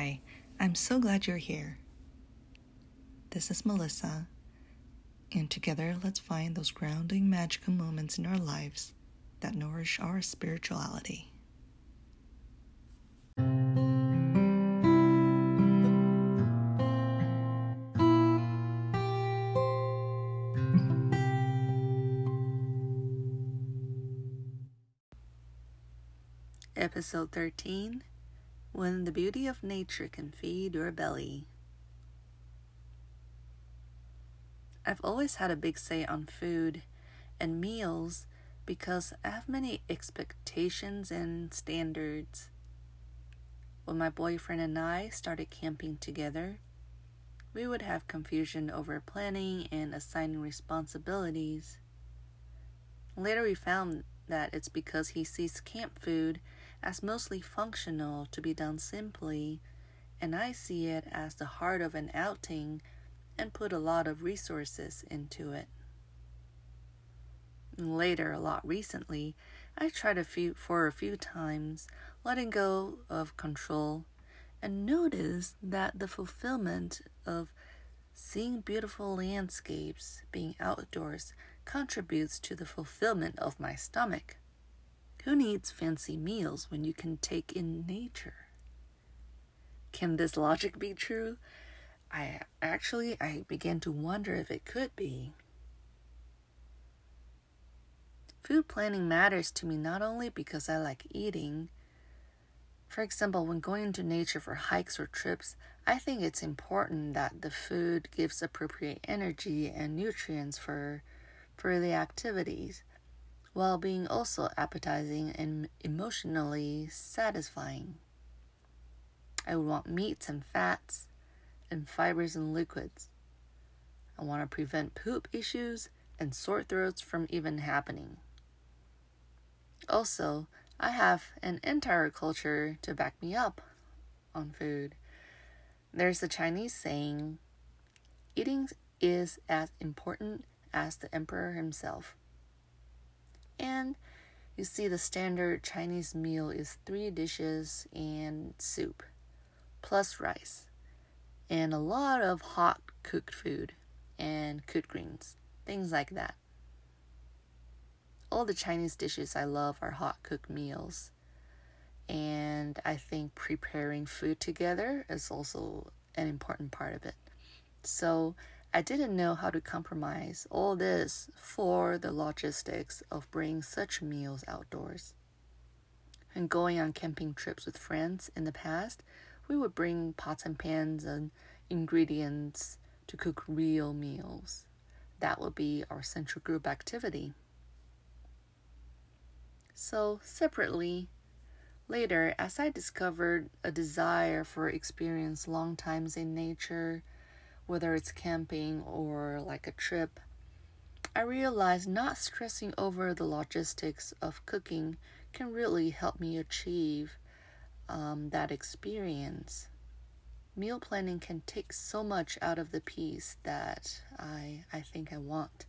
Hi, I'm so glad you're here. This is Melissa, and together let's find those grounding, magical moments in our lives that nourish our spirituality. Episode 13 When the Beauty of Nature Can Feed Your Belly. I've always had a big say on food and meals because I have many expectations and standards. When my boyfriend and I started camping together, we would have confusion over planning and assigning responsibilities. Later, we found that it's because he sees camp food as mostly functional to be done simply, and I see it as the heart of an outing and put a lot of resources into it. Later, a lot recently, I tried a few for a few times, letting go of control, and noticed that the fulfillment of seeing beautiful landscapes, being outdoors, contributes to the fulfillment of my stomach. Who needs fancy meals when you can take in nature? Can this logic be true? I actually I began to wonder if it could be. Food planning matters to me not only because I like eating. For example, when going into nature for hikes or trips, I think it's important that the food gives appropriate energy and nutrients for for the activities while being also appetizing and emotionally satisfying. I would want meats and fats and fibers and liquids. I want to prevent poop issues and sore throats from even happening. Also, I have an entire culture to back me up on food. There's a Chinese saying, eating is as important as the emperor himself. And you see, the standard Chinese meal is three dishes and soup, plus rice, and a lot of hot cooked food and cooked greens, things like that. All the Chinese dishes I love are hot cooked meals. And I think preparing food together is also an important part of it. So I didn't know how to compromise all this for the logistics of bringing such meals outdoors. And going on camping trips with friends in the past, we would bring pots and pans and ingredients to cook real meals. That would be our central group activity. So, separately, later, as I discovered a desire for experience long times in nature, whether it's camping or like a trip, I realized not stressing over the logistics of cooking can really help me achieve um, that experience. Meal planning can take so much out of the peace that I, I think I want.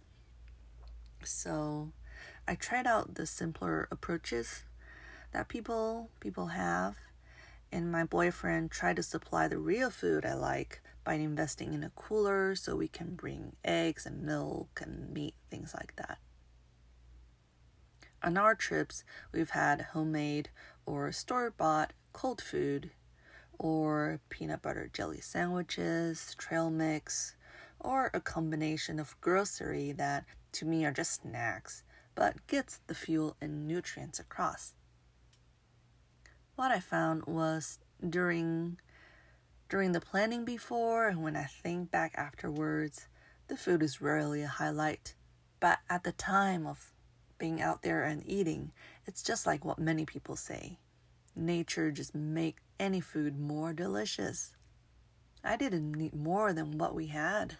So I tried out the simpler approaches that people people have and my boyfriend tried to supply the real food I like by investing in a cooler so we can bring eggs and milk and meat, things like that. On our trips, we've had homemade or store bought cold food, or peanut butter jelly sandwiches, trail mix, or a combination of grocery that to me are just snacks but gets the fuel and nutrients across. What I found was during during the planning before and when I think back afterwards, the food is rarely a highlight. But at the time of being out there and eating, it's just like what many people say. Nature just make any food more delicious. I didn't need more than what we had.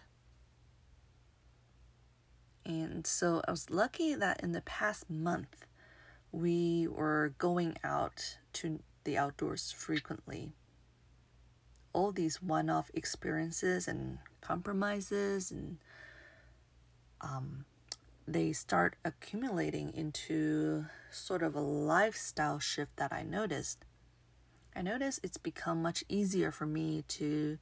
And so I was lucky that in the past month we were going out to the outdoors frequently all these one off experiences and compromises and um, they start accumulating into sort of a lifestyle shift that I noticed. I notice it's become much easier for me to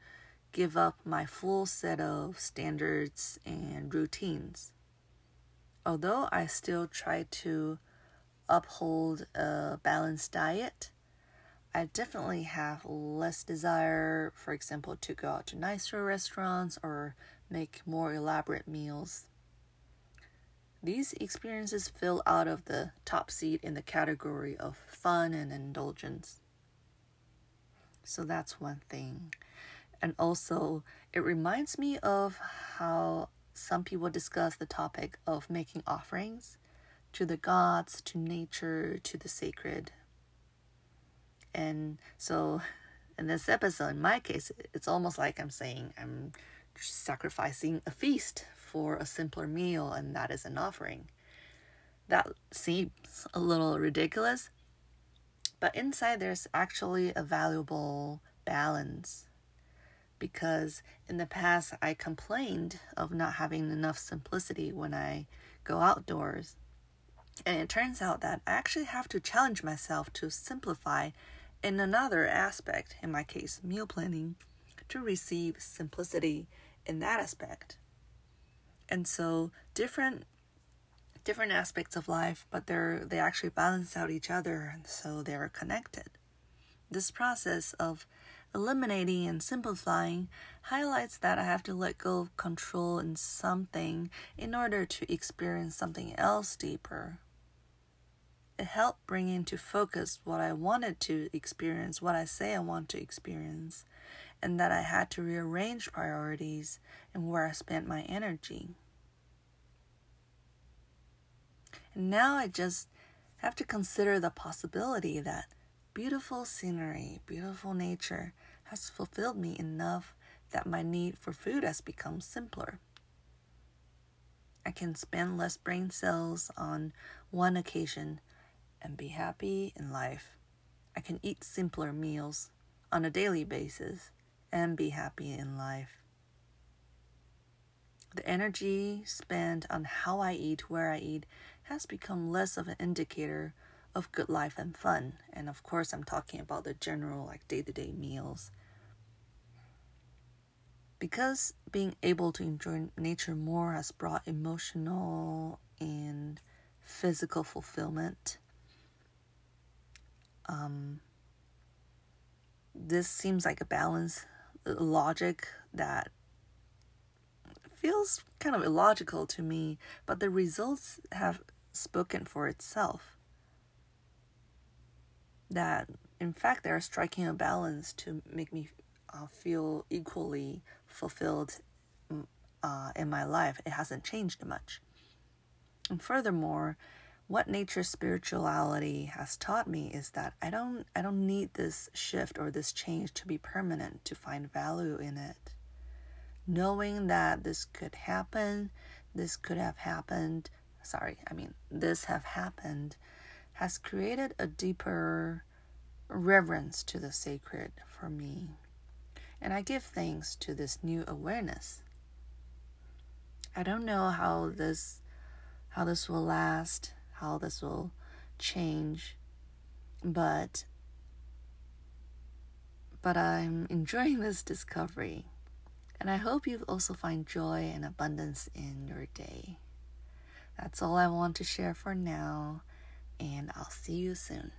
give up my full set of standards and routines. Although I still try to uphold a balanced diet, I definitely have less desire, for example, to go out to nicer restaurants or make more elaborate meals. These experiences fill out of the top seat in the category of fun and indulgence. So that's one thing. And also, it reminds me of how some people discuss the topic of making offerings to the gods, to nature, to the sacred. And so, in this episode, in my case, it's almost like I'm saying I'm sacrificing a feast for a simpler meal, and that is an offering. That seems a little ridiculous, but inside there's actually a valuable balance because in the past I complained of not having enough simplicity when I go outdoors. And it turns out that I actually have to challenge myself to simplify in another aspect, in my case, meal planning, to receive simplicity in that aspect. And so different different aspects of life, but they're they actually balance out each other and so they're connected. This process of eliminating and simplifying highlights that I have to let go of control in something in order to experience something else deeper. It helped bring into focus what I wanted to experience, what I say I want to experience, and that I had to rearrange priorities and where I spent my energy. And now I just have to consider the possibility that beautiful scenery, beautiful nature has fulfilled me enough that my need for food has become simpler. I can spend less brain cells on one occasion and be happy in life. I can eat simpler meals on a daily basis and be happy in life. The energy spent on how I eat, where I eat, has become less of an indicator of good life and fun. And of course, I'm talking about the general, like day to day meals. Because being able to enjoy nature more has brought emotional and physical fulfillment. Um, this seems like a balance, logic that feels kind of illogical to me, but the results have spoken for itself that in fact they're striking a balance to make me uh, feel equally fulfilled mm, uh, in my life. It hasn't changed much. And furthermore, what nature spirituality has taught me is that I don't I don't need this shift or this change to be permanent to find value in it. Knowing that this could happen, this could have happened, sorry, I mean this have happened has created a deeper reverence to the sacred for me. And I give thanks to this new awareness. I don't know how this how this will last, how this will change, but but I'm enjoying this discovery. And I hope you also find joy and abundance in your day. That's all I want to share for now and I'll see you soon.